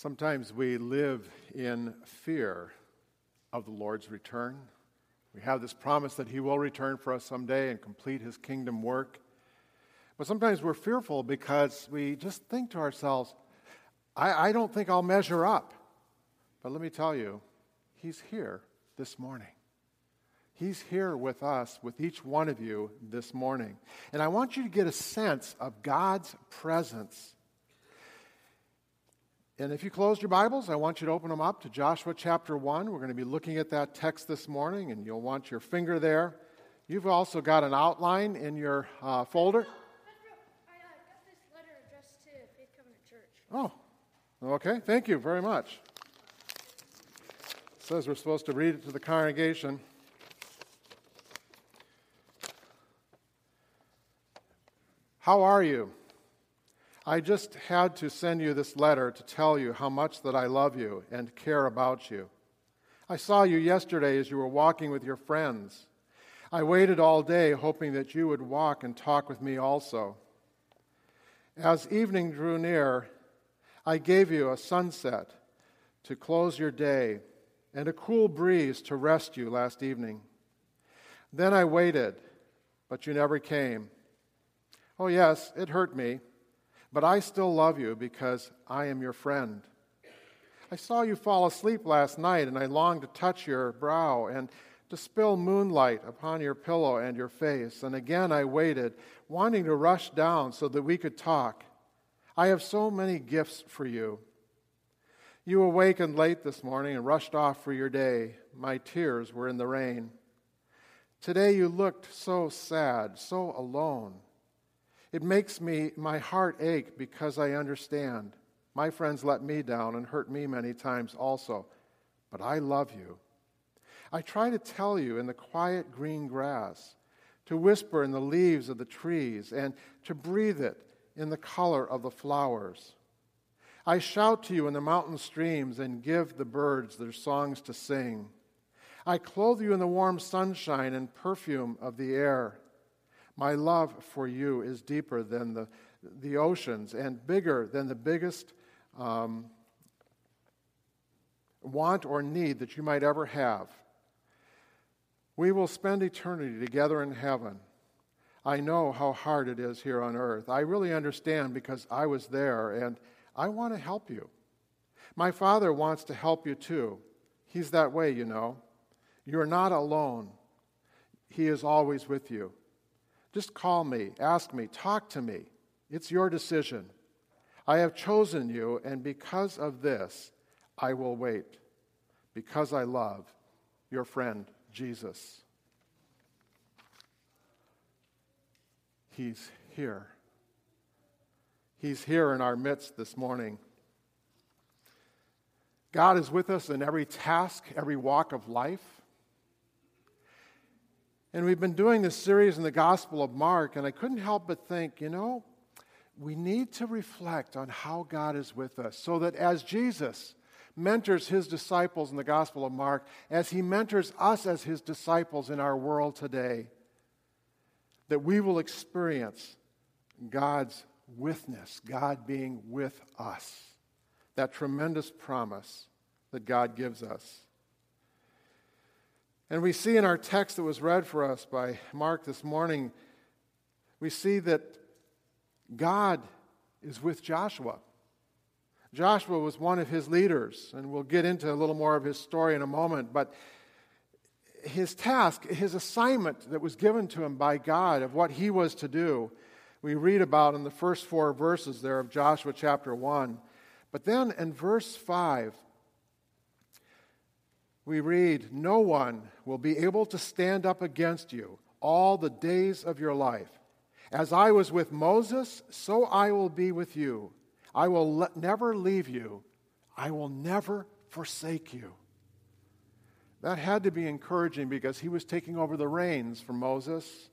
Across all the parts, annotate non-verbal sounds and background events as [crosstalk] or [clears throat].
Sometimes we live in fear of the Lord's return. We have this promise that He will return for us someday and complete His kingdom work. But sometimes we're fearful because we just think to ourselves, I, I don't think I'll measure up. But let me tell you, He's here this morning. He's here with us, with each one of you this morning. And I want you to get a sense of God's presence and if you closed your Bibles, I want you to open them up to Joshua chapter 1. We're going to be looking at that text this morning, and you'll want your finger there. You've also got an outline in your uh, folder. Oh, okay. Thank you very much. It says we're supposed to read it to the congregation. How are you? I just had to send you this letter to tell you how much that I love you and care about you. I saw you yesterday as you were walking with your friends. I waited all day hoping that you would walk and talk with me also. As evening drew near, I gave you a sunset to close your day and a cool breeze to rest you last evening. Then I waited, but you never came. Oh, yes, it hurt me but I still love you because I am your friend. I saw you fall asleep last night, and I longed to touch your brow and to spill moonlight upon your pillow and your face. And again I waited, wanting to rush down so that we could talk. I have so many gifts for you. You awakened late this morning and rushed off for your day. My tears were in the rain. Today you looked so sad, so alone. It makes me my heart ache because I understand. My friends let me down and hurt me many times also, but I love you. I try to tell you in the quiet green grass, to whisper in the leaves of the trees, and to breathe it in the color of the flowers. I shout to you in the mountain streams and give the birds their songs to sing. I clothe you in the warm sunshine and perfume of the air. My love for you is deeper than the, the oceans and bigger than the biggest um, want or need that you might ever have. We will spend eternity together in heaven. I know how hard it is here on earth. I really understand because I was there and I want to help you. My Father wants to help you too. He's that way, you know. You're not alone, He is always with you. Just call me, ask me, talk to me. It's your decision. I have chosen you, and because of this, I will wait, because I love your friend Jesus. He's here. He's here in our midst this morning. God is with us in every task, every walk of life. And we've been doing this series in the Gospel of Mark, and I couldn't help but think, you know, we need to reflect on how God is with us so that as Jesus mentors his disciples in the Gospel of Mark, as he mentors us as his disciples in our world today, that we will experience God's witness, God being with us, that tremendous promise that God gives us. And we see in our text that was read for us by Mark this morning, we see that God is with Joshua. Joshua was one of his leaders, and we'll get into a little more of his story in a moment. But his task, his assignment that was given to him by God of what he was to do, we read about in the first four verses there of Joshua chapter 1. But then in verse 5, we read, No one will be able to stand up against you all the days of your life. As I was with Moses, so I will be with you. I will le- never leave you, I will never forsake you. That had to be encouraging because he was taking over the reins from Moses.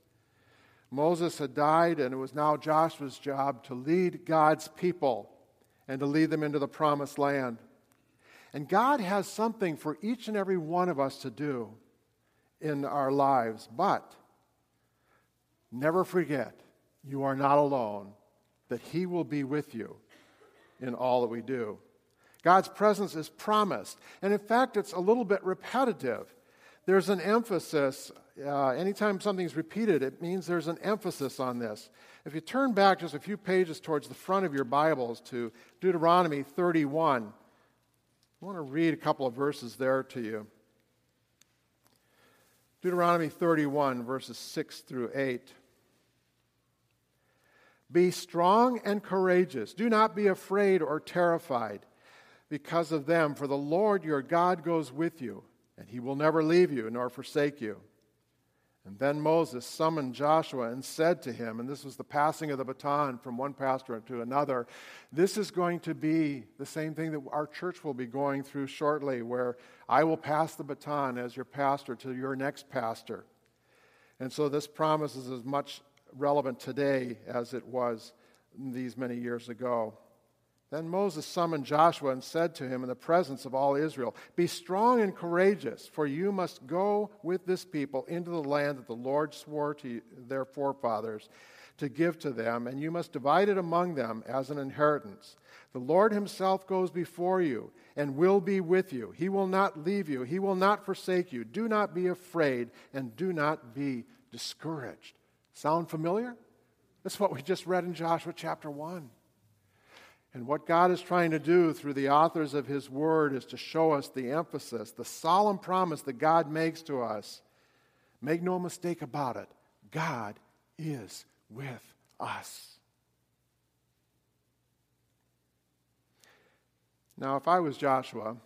Moses had died, and it was now Joshua's job to lead God's people and to lead them into the promised land. And God has something for each and every one of us to do in our lives. But never forget, you are not alone, that He will be with you in all that we do. God's presence is promised. And in fact, it's a little bit repetitive. There's an emphasis. Uh, anytime something's repeated, it means there's an emphasis on this. If you turn back just a few pages towards the front of your Bibles to Deuteronomy 31, I want to read a couple of verses there to you. Deuteronomy 31, verses 6 through 8. Be strong and courageous. Do not be afraid or terrified because of them, for the Lord your God goes with you, and he will never leave you nor forsake you. And then Moses summoned Joshua and said to him, and this was the passing of the baton from one pastor to another, this is going to be the same thing that our church will be going through shortly, where I will pass the baton as your pastor to your next pastor. And so this promise is as much relevant today as it was these many years ago. Then Moses summoned Joshua and said to him in the presence of all Israel, Be strong and courageous, for you must go with this people into the land that the Lord swore to their forefathers to give to them, and you must divide it among them as an inheritance. The Lord himself goes before you and will be with you. He will not leave you, he will not forsake you. Do not be afraid and do not be discouraged. Sound familiar? That's what we just read in Joshua chapter 1. And what God is trying to do through the authors of His Word is to show us the emphasis, the solemn promise that God makes to us. Make no mistake about it, God is with us. Now, if I was Joshua,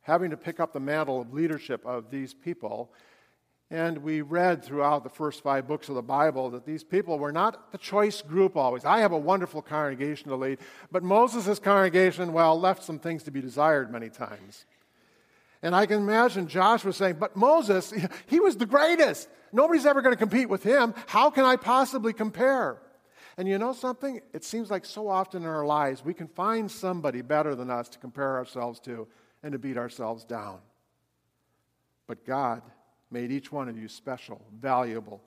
having to pick up the mantle of leadership of these people, and we read throughout the first five books of the Bible that these people were not the choice group always. I have a wonderful congregation to lead, but Moses' congregation, well, left some things to be desired many times. And I can imagine Joshua saying, But Moses, [laughs] he was the greatest. Nobody's ever going to compete with him. How can I possibly compare? And you know something? It seems like so often in our lives we can find somebody better than us to compare ourselves to and to beat ourselves down. But God made each one of you special, valuable.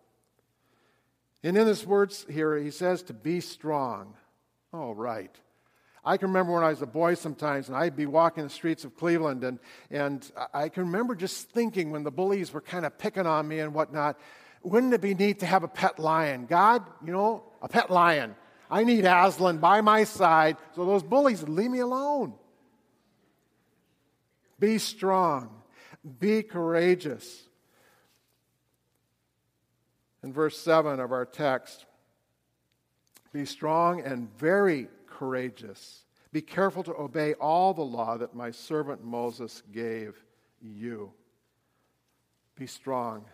And in his words here, he says to be strong. All right. I can remember when I was a boy sometimes, and I'd be walking the streets of Cleveland, and, and I can remember just thinking when the bullies were kind of picking on me and whatnot, wouldn't it be neat to have a pet lion? God, you know, a pet lion. I need Aslan by my side so those bullies would leave me alone. Be strong, be courageous in verse 7 of our text Be strong and very courageous. Be careful to obey all the law that my servant Moses gave you. Be strong.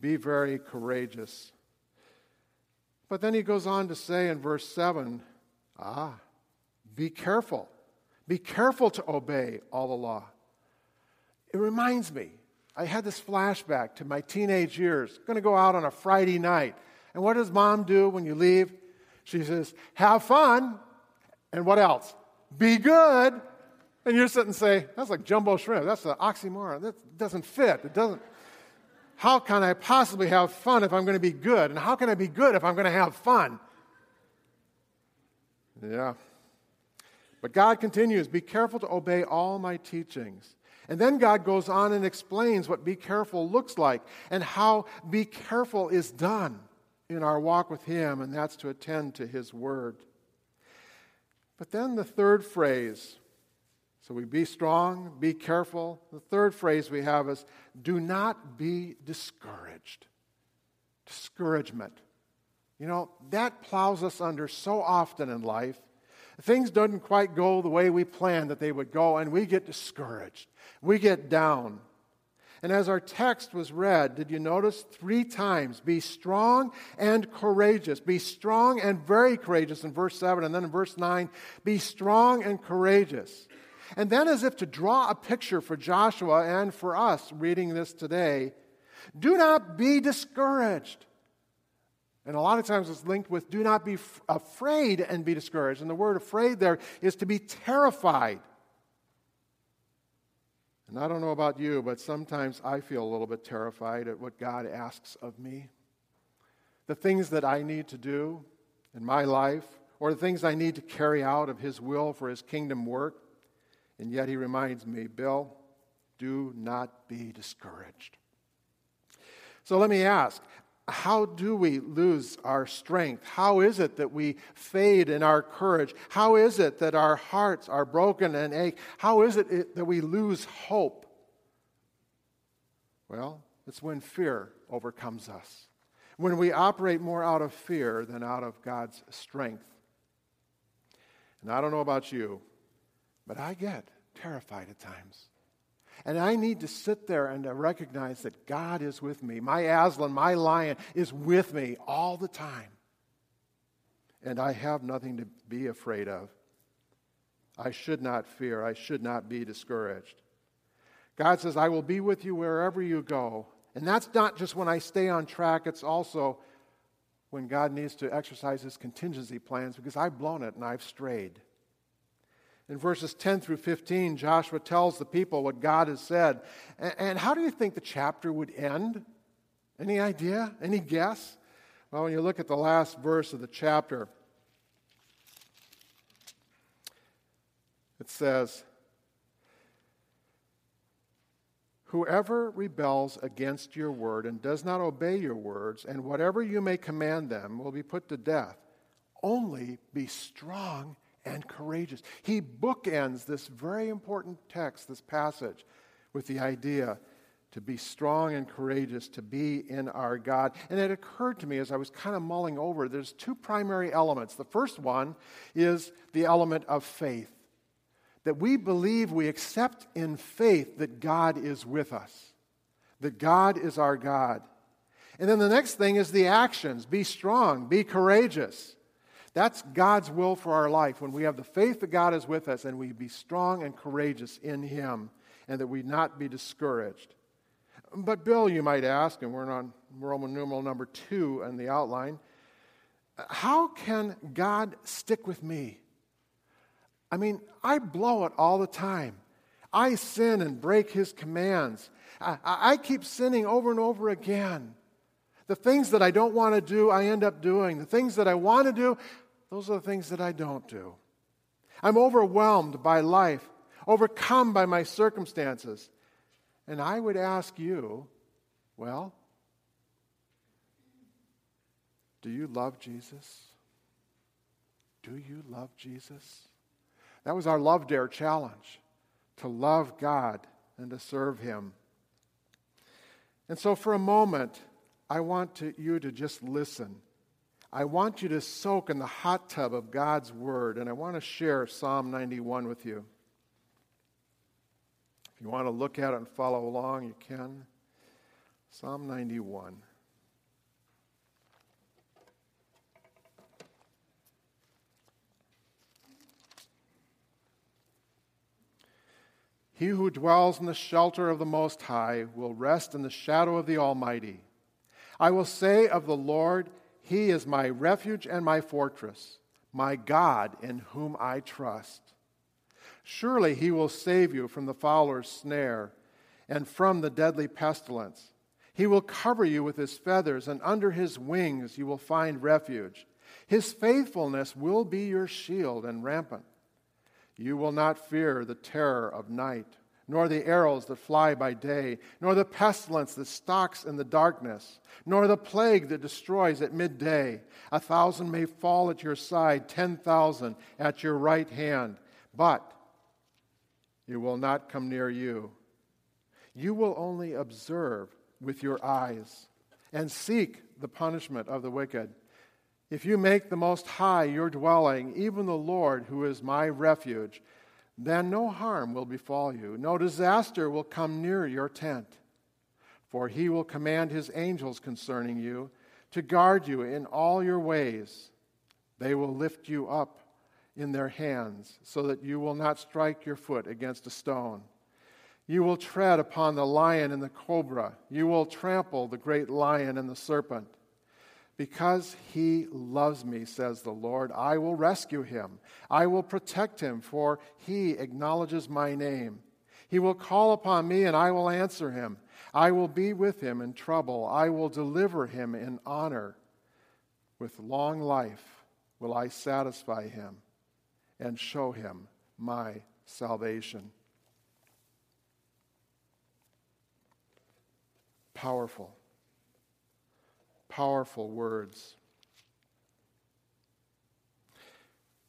Be very courageous. But then he goes on to say in verse 7 ah, be careful. Be careful to obey all the law. It reminds me I had this flashback to my teenage years. Going to go out on a Friday night. And what does mom do when you leave? She says, Have fun. And what else? Be good. And you sit and say, That's like jumbo shrimp. That's an oxymoron. That doesn't fit. It doesn't. How can I possibly have fun if I'm going to be good? And how can I be good if I'm going to have fun? Yeah. But God continues Be careful to obey all my teachings. And then God goes on and explains what be careful looks like and how be careful is done in our walk with Him, and that's to attend to His word. But then the third phrase so we be strong, be careful. The third phrase we have is do not be discouraged. Discouragement. You know, that plows us under so often in life. Things don't quite go the way we planned that they would go, and we get discouraged we get down. And as our text was read, did you notice three times be strong and courageous? Be strong and very courageous in verse 7. And then in verse 9, be strong and courageous. And then, as if to draw a picture for Joshua and for us reading this today, do not be discouraged. And a lot of times it's linked with do not be f- afraid and be discouraged. And the word afraid there is to be terrified. And I don't know about you, but sometimes I feel a little bit terrified at what God asks of me. The things that I need to do in my life, or the things I need to carry out of His will for His kingdom work. And yet he reminds me, Bill, do not be discouraged. So let me ask how do we lose our strength? How is it that we fade in our courage? How is it that our hearts are broken and ache? How is it that we lose hope? Well, it's when fear overcomes us, when we operate more out of fear than out of God's strength. And I don't know about you, but I get terrified at times. And I need to sit there and recognize that God is with me. My Aslan, my lion, is with me all the time. And I have nothing to be afraid of. I should not fear. I should not be discouraged. God says, I will be with you wherever you go. And that's not just when I stay on track, it's also when God needs to exercise his contingency plans because I've blown it and I've strayed. In verses 10 through 15, Joshua tells the people what God has said. And how do you think the chapter would end? Any idea? Any guess? Well, when you look at the last verse of the chapter, it says, Whoever rebels against your word and does not obey your words, and whatever you may command them, will be put to death. Only be strong and courageous. He bookends this very important text, this passage, with the idea to be strong and courageous, to be in our God. And it occurred to me as I was kind of mulling over, there's two primary elements. The first one is the element of faith that we believe, we accept in faith that God is with us, that God is our God. And then the next thing is the actions be strong, be courageous. That's God's will for our life when we have the faith that God is with us and we be strong and courageous in Him and that we not be discouraged. But, Bill, you might ask, and we're on Roman numeral number two in the outline, how can God stick with me? I mean, I blow it all the time. I sin and break his commands. I, I, keep sinning over and over again. The things that I don't want to do, I end up doing. The things that I want to do, those are the things that I don't do. I'm overwhelmed by life, overcome by my circumstances. And I would ask you, well, do you love Jesus? Do you love Jesus? That was our Love Dare challenge to love God and to serve Him. And so, for a moment, I want to, you to just listen. I want you to soak in the hot tub of God's Word, and I want to share Psalm 91 with you. If you want to look at it and follow along, you can. Psalm 91. He who dwells in the shelter of the Most High will rest in the shadow of the Almighty. I will say of the Lord, He is my refuge and my fortress, my God in whom I trust. Surely He will save you from the fowler's snare and from the deadly pestilence. He will cover you with His feathers, and under His wings you will find refuge. His faithfulness will be your shield and rampant. You will not fear the terror of night, nor the arrows that fly by day, nor the pestilence that stalks in the darkness, nor the plague that destroys at midday. A thousand may fall at your side, ten thousand at your right hand, but it will not come near you. You will only observe with your eyes and seek the punishment of the wicked. If you make the Most High your dwelling, even the Lord, who is my refuge, then no harm will befall you, no disaster will come near your tent. For he will command his angels concerning you to guard you in all your ways. They will lift you up in their hands so that you will not strike your foot against a stone. You will tread upon the lion and the cobra. You will trample the great lion and the serpent. Because he loves me, says the Lord, I will rescue him. I will protect him, for he acknowledges my name. He will call upon me, and I will answer him. I will be with him in trouble. I will deliver him in honor. With long life will I satisfy him and show him my salvation. Powerful, powerful words.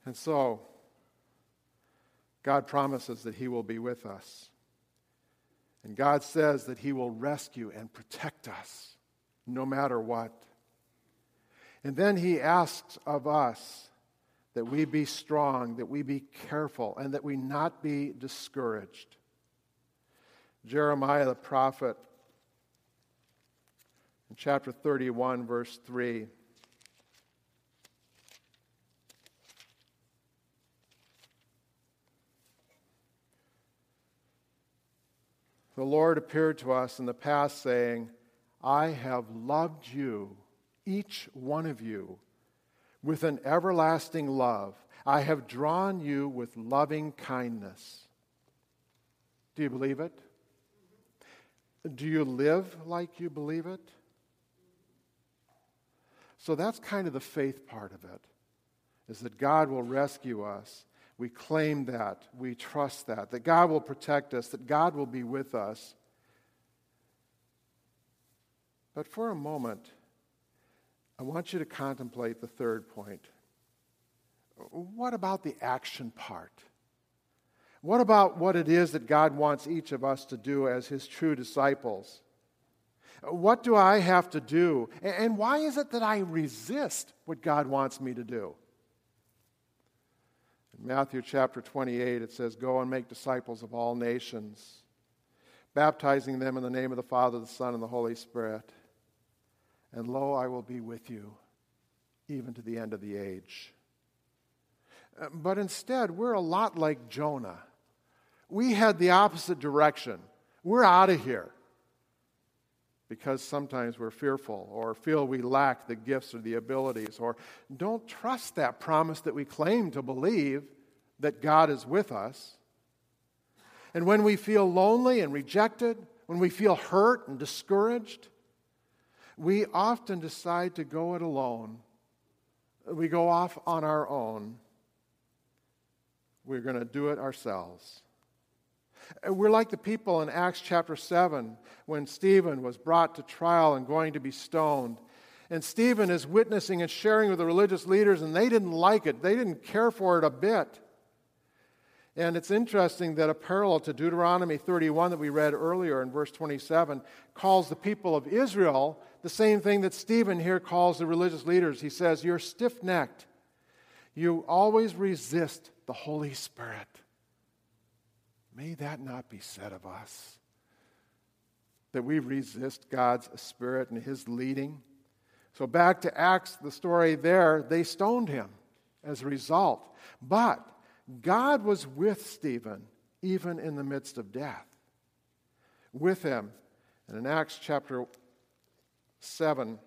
And so, God promises that He will be with us. And God says that He will rescue and protect us no matter what. And then He asks of us that we be strong, that we be careful, and that we not be discouraged. Jeremiah the prophet, chapter 31, verse 3. The Lord appeared to us in the past saying, I have loved you, each one of you, with an everlasting love. I have drawn you with loving kindness. Do you believe it? Do you live like you believe it? So that's kind of the faith part of it, is that God will rescue us we claim that. We trust that. That God will protect us, that God will be with us. But for a moment, I want you to contemplate the third point. What about the action part? What about what it is that God wants each of us to do as His true disciples? What do I have to do? And why is it that I resist what God wants me to do? In Matthew chapter 28, it says, Go and make disciples of all nations, baptizing them in the name of the Father, the Son, and the Holy Spirit. And lo, I will be with you even to the end of the age. Uh, but instead, we're a lot like Jonah. We had the opposite direction. We're out of here because sometimes we're fearful or feel we lack the gifts or the abilities or don't trust that promise that we claim to believe that God is with us. And when we feel lonely and rejected, when we feel hurt and discouraged, we often decide to go it alone. We go off on our own. We're going to do it ourselves. Uh, we're like the people in Acts chapter 7 when Stephen was brought to trial and going to be stoned. And Stephen is witnessing and sharing with the religious leaders, and they didn't like it. They didn't care for it a bit. And it's interesting that a parallel to Deuteronomy 31 that we read earlier in verse 27 calls the people of Israel the same thing that Stephen here calls the religious leaders. He says, You're stiff necked. You always resist the Holy Spirit. May that not be said of us. That we resist God's Spirit and His leading. So, back to Acts, the story there, they stoned him as a result. But God was with Stephen even in the midst of death. With him. And in Acts chapter 7,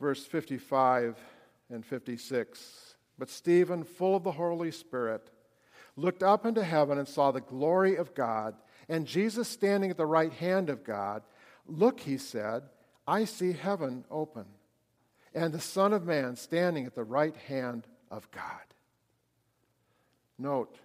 verse 55 and 56. But Stephen, full of the Holy Spirit, looked up into heaven and saw the glory of God and Jesus standing at the right hand of God. Look, he said, I see heaven open, and the Son of Man standing at the right hand of God. Note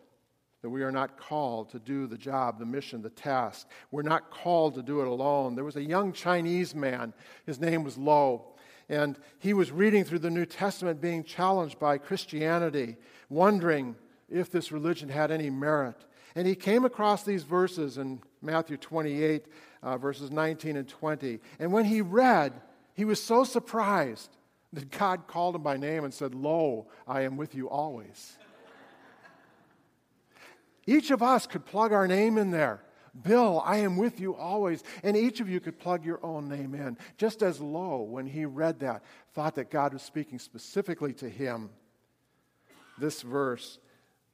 that we are not called to do the job, the mission, the task. We're not called to do it alone. There was a young Chinese man, his name was Lo and he was reading through the New Testament, being challenged by Christianity, wondering if this religion had any merit. And he came across these verses in Matthew 28, uh, verses 19 and 20. And when he read, he was so surprised that God called him by name and said, Lo, I am with you always. Each of us could plug our name in there. Bill, I am with you always. And each of you could plug your own name in. Just as Lo, when he read that, thought that God was speaking specifically to him. This verse,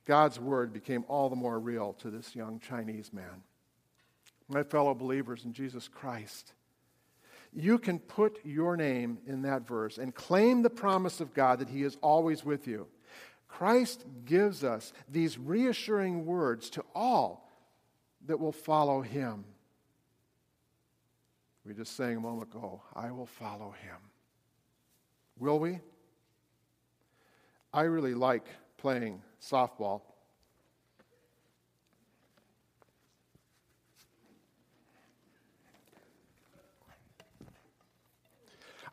God's word, became all the more real to this young Chinese man. My fellow believers in Jesus Christ, you can put your name in that verse and claim the promise of God that He is always with you. Christ gives us these reassuring words to all that will follow him. We just sang a moment ago, I will follow him. Will we? I really like playing softball.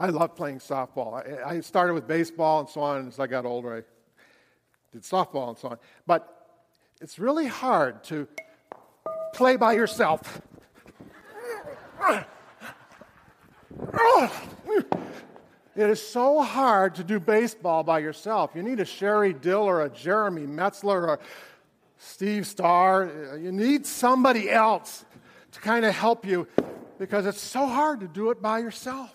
I love playing softball. I, I, started with baseball and so on. As I got older, I did softball and so on. But it's really hard to play by yourself. It is so hard to do baseball by yourself. You need a Sherry Dill or a Jeremy Metzler or Steve Starr. You need somebody else to kind of help you because it's so hard to do it by yourself.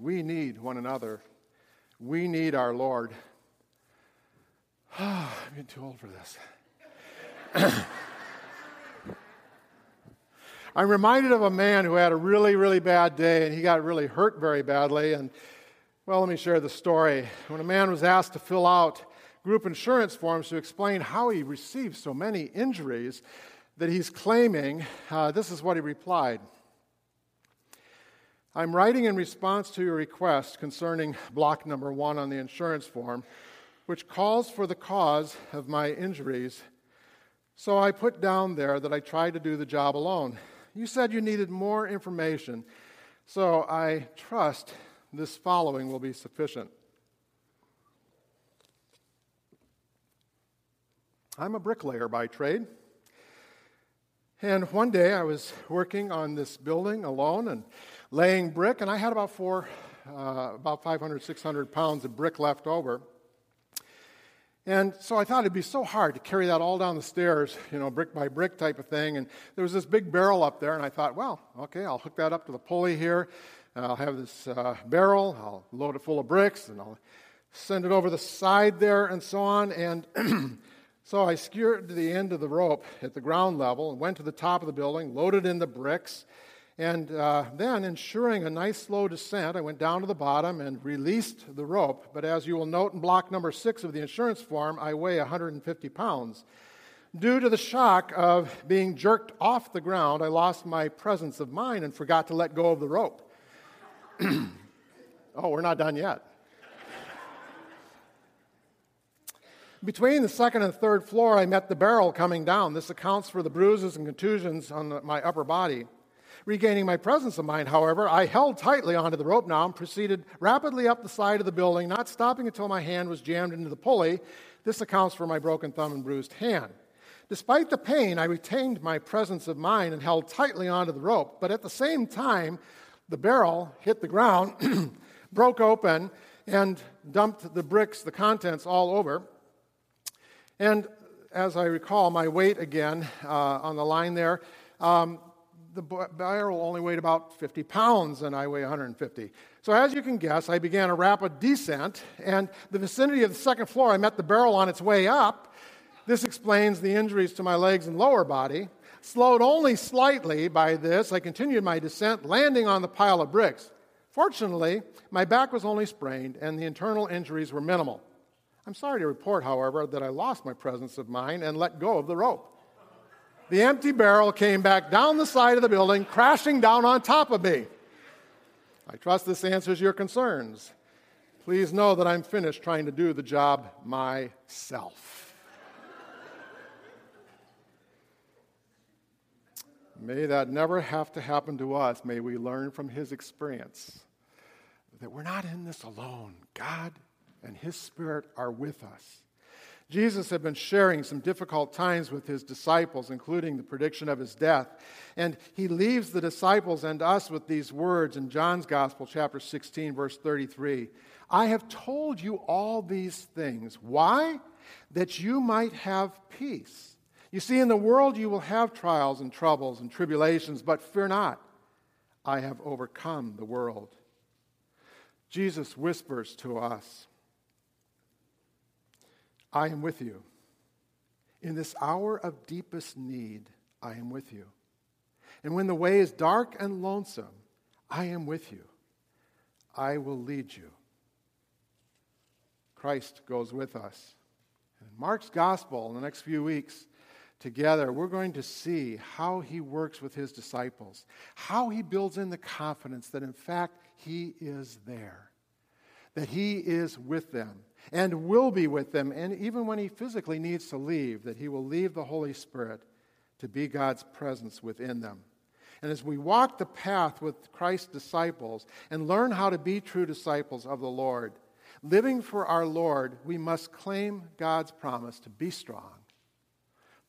We need one another. We need our Lord. [sighs] I'm getting too old for this. [coughs] I'm reminded of a man who had a really, really bad day and he got really hurt very badly. And, well, let me share the story. When a man was asked to fill out group insurance forms to explain how he received so many injuries that he's claiming, uh, this is what he replied I'm writing in response to your request concerning block number one on the insurance form, which calls for the cause of my injuries. So I put down there that I tried to do the job alone. You said you needed more information, so I trust this following will be sufficient. I'm a bricklayer by trade. And one day I was working on this building alone and laying brick, and I had about four, uh, about 500, 600 pounds of brick left over. And so I thought it'd be so hard to carry that all down the stairs, you know, brick by brick type of thing. And there was this big barrel up there, and I thought, well, okay, I'll hook that up to the pulley here. I'll have this uh, barrel, I'll load it full of bricks, and I'll send it over the side there, and so on. And [clears throat] so I secured the end of the rope at the ground level and went to the top of the building, loaded in the bricks, and uh, then, ensuring a nice slow descent, I went down to the bottom and released the rope. But as you will note in block number six of the insurance form, I weigh 150 pounds. Due to the shock of being jerked off the ground, I lost my presence of mind and forgot to let go of the rope. [clears throat] oh, we're not done yet. Between the second and third floor, I met the barrel coming down. This accounts for the bruises and contusions on my upper body. Regaining my presence of mind, however, I held tightly onto the rope now and proceeded rapidly up the side of the building, not stopping until my hand was jammed into the pulley. This accounts for my broken thumb and bruised hand. Despite the pain, I retained my presence of mind and held tightly onto the rope, but at the same time, the barrel hit the ground, [clears throat] broke open, and dumped the bricks, the contents, all over. And as I recall, my weight again uh, on the line there, um, the barrel only weighed about 50 pounds and I weigh 150. So, as you can guess, I began a rapid descent, and the vicinity of the second floor, I met the barrel on its way up. This explains the injuries to my legs and lower body. Slowed only slightly by this, I continued my descent, landing on the pile of bricks. Fortunately, my back was only sprained, and the internal injuries were minimal. I'm sorry to report, however, that I lost my presence of mind and let go of the rope the empty barrel came back down the side of the building, crashing down on top of me. I trust this answers your concerns. Please know that I'm finished trying to do the job myself. May that never have to happen to us. May we learn from his experience that we're not in this alone. God and his Spirit are with us. Jesus had been sharing some difficult times with his disciples, including the prediction of his death. And he leaves the disciples and us with these words in John's Gospel, chapter 16, verse 33 I have told you all these things. Why? That you might have peace. You see, in the world you will have trials and troubles and tribulations, but fear not. I have overcome the world. Jesus whispers to us I am with you. In this hour of deepest need, I am with you. And when the way is dark and lonesome, I am with you. I will lead you. Christ goes with us, In Mark's gospel, in the next few weeks, together, we're going to see how he works with his disciples, how he builds in the confidence that, in fact, he is there, that he is with them and will be with them, and even when he physically needs to leave, that he will leave the Holy Spirit to be God's presence within them. And as we walk the path with Christ's disciples and learn how to be true disciples of the Lord, living for our Lord, we must claim God's promise to be strong,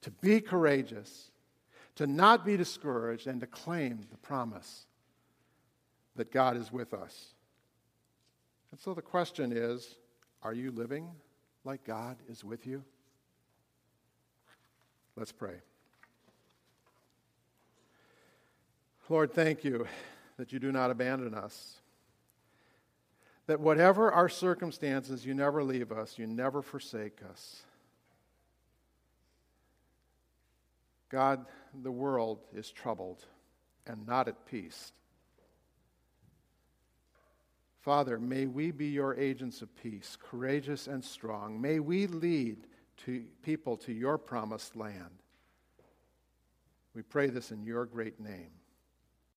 to be courageous, to not be discouraged, and to claim the promise that God is with us. And so the question is are you living like God is with you? Let's pray. Lord, thank you that you do not abandon us. That whatever our circumstances, you never leave us, you never forsake us. God, the world is troubled and not at peace. Father, may we be your agents of peace, courageous and strong. May we lead to people to your promised land. We pray this in your great name.